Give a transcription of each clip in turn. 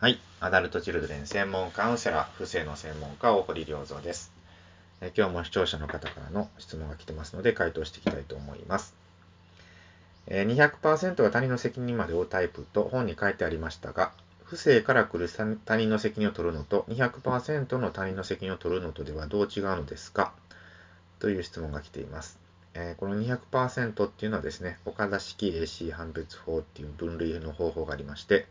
はい。アダルトチルドレン専門カウンセラー、不正の専門家、大堀良三です。え今日も視聴者の方からの質問が来てますので、回答していきたいと思います。え200%は他人の責任まで負うタイプと本に書いてありましたが、不正から来る他人の責任を取るのと200%の他人の責任を取るのとではどう違うのですか？という質問が来ています。えこの200%っていうのはですね、岡田式 AC 判別法っていう分類の方法がありまして、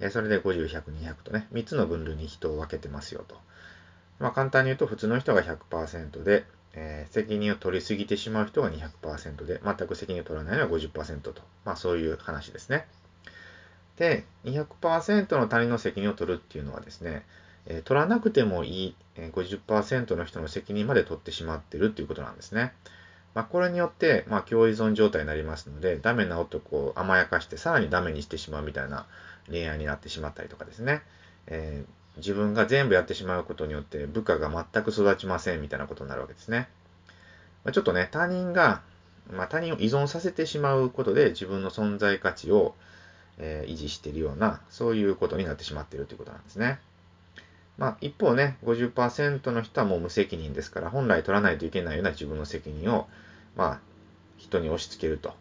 えそれで50、100、200とね、3つの分類に人を分けてますよと。まあ、簡単に言うと、普通の人が100%で、えー、責任を取りすぎてしまう人が200%で、全く責任を取らないのは50%と。まあ、そういう話ですね。で、200%の他人の責任を取るっていうのはですね、えー、取らなくてもいい、えー、50%の人の責任まで取ってしまってるっていうことなんですね。まあ、これによって、まあ、共依存状態になりますので、ダメな男を甘やかして、さらにダメにしてしまうみたいな恋愛になってしまったりとかですね、えー、自分が全部やってしまうことによって部下が全く育ちませんみたいなことになるわけですね。まあ、ちょっとね、他人が、まあ、他人を依存させてしまうことで自分の存在価値を、えー、維持しているような、そういうことになってしまっているということなんですね。まあ、一方ね、50%の人はもう無責任ですから、本来取らないといけないような自分の責任を、まあ、人に押し付けると。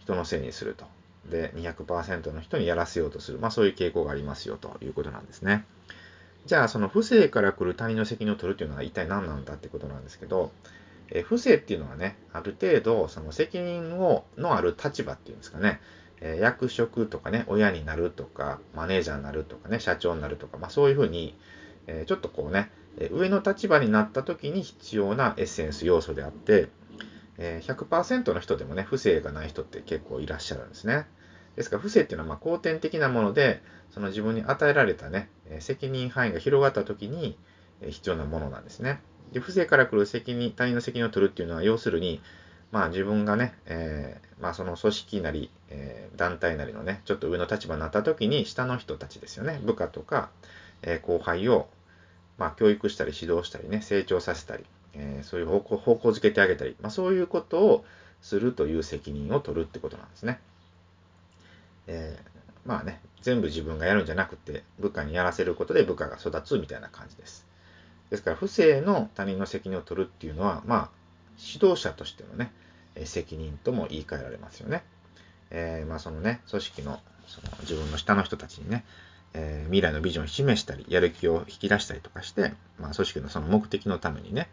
人のせいにすると。で、200%の人にやらせようとする。まあそういう傾向がありますよということなんですね。じゃあ、その不正から来る他人の責任を取るというのは一体何なんだってことなんですけど、え不正っていうのはね、ある程度、その責任を、のある立場っていうんですかね、え役職とかね、親になるとか、マネージャーになるとかね、社長になるとか、まあそういうふうに、えちょっとこうね、上の立場になった時に必要なエッセンス要素であって、100%の人でもね、不正がない人って結構いらっしゃるんですね。ですから、不正っていうのはま後天的なもので、その自分に与えられたね、責任範囲が広がった時に必要なものなんですね。で、不正から来る責任、他人の責任を取るっていうのは、要するに、まあ自分がね、えー、まあその組織なり、えー、団体なりのね、ちょっと上の立場になった時に、下の人たちですよね、部下とか、えー、後輩を、まあ教育したり指導したりね、成長させたり、えそういう方向方向づけてあげたり、まあそういうことをするという責任を取るってことなんですね。えー、まあね、全部自分がやるんじゃなくて、部下にやらせることで部下が育つみたいな感じです。ですから、不正の他人の責任を取るっていうのは、まあ、指導者としてのね、責任とも言い換えられますよね。えー、まあ、そのね、組織のその自分の下の人たちにね、えー、未来のビジョンを示したり、やる気を引き出したりとかして、まあ、組織のその目的のためにね、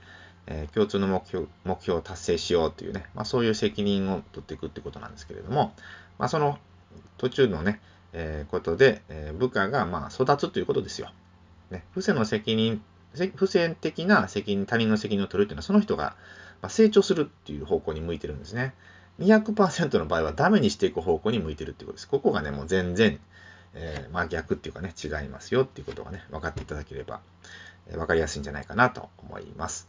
えー、共通の目標目標を達成しようというね、まあ、そういう責任を取っていくってことなんですけれども、まあ、その途中のね、えー、ことで、えー、部下がまあ育つということですよ。ね、不正の責任、不正的な責任、他人の責任を取るっていうのは、その人が成長するっていう方向に向いてるんですね。200%の場合はダメにしていく方向に向いてるっていうことです。ここがね、もう全然、えー、まあ逆っていうかね、違いますよっていうことがね、分かっていただければ、えー、分かりやすいんじゃないかなと思います。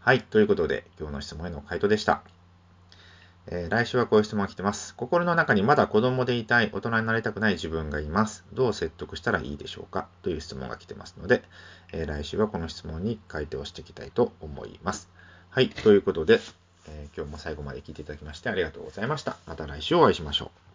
はい。ということで、今日の質問への回答でした。えー、来週はこういう質問が来てます。心の中にまだ子供でいたい、大人になりたくない自分がいます。どう説得したらいいでしょうか？という質問が来てますので、えー、来週はこの質問に回答していきたいと思います。はい。ということで、えー、今日も最後まで聞いていただきましてありがとうございました。また来週お会いしましょう。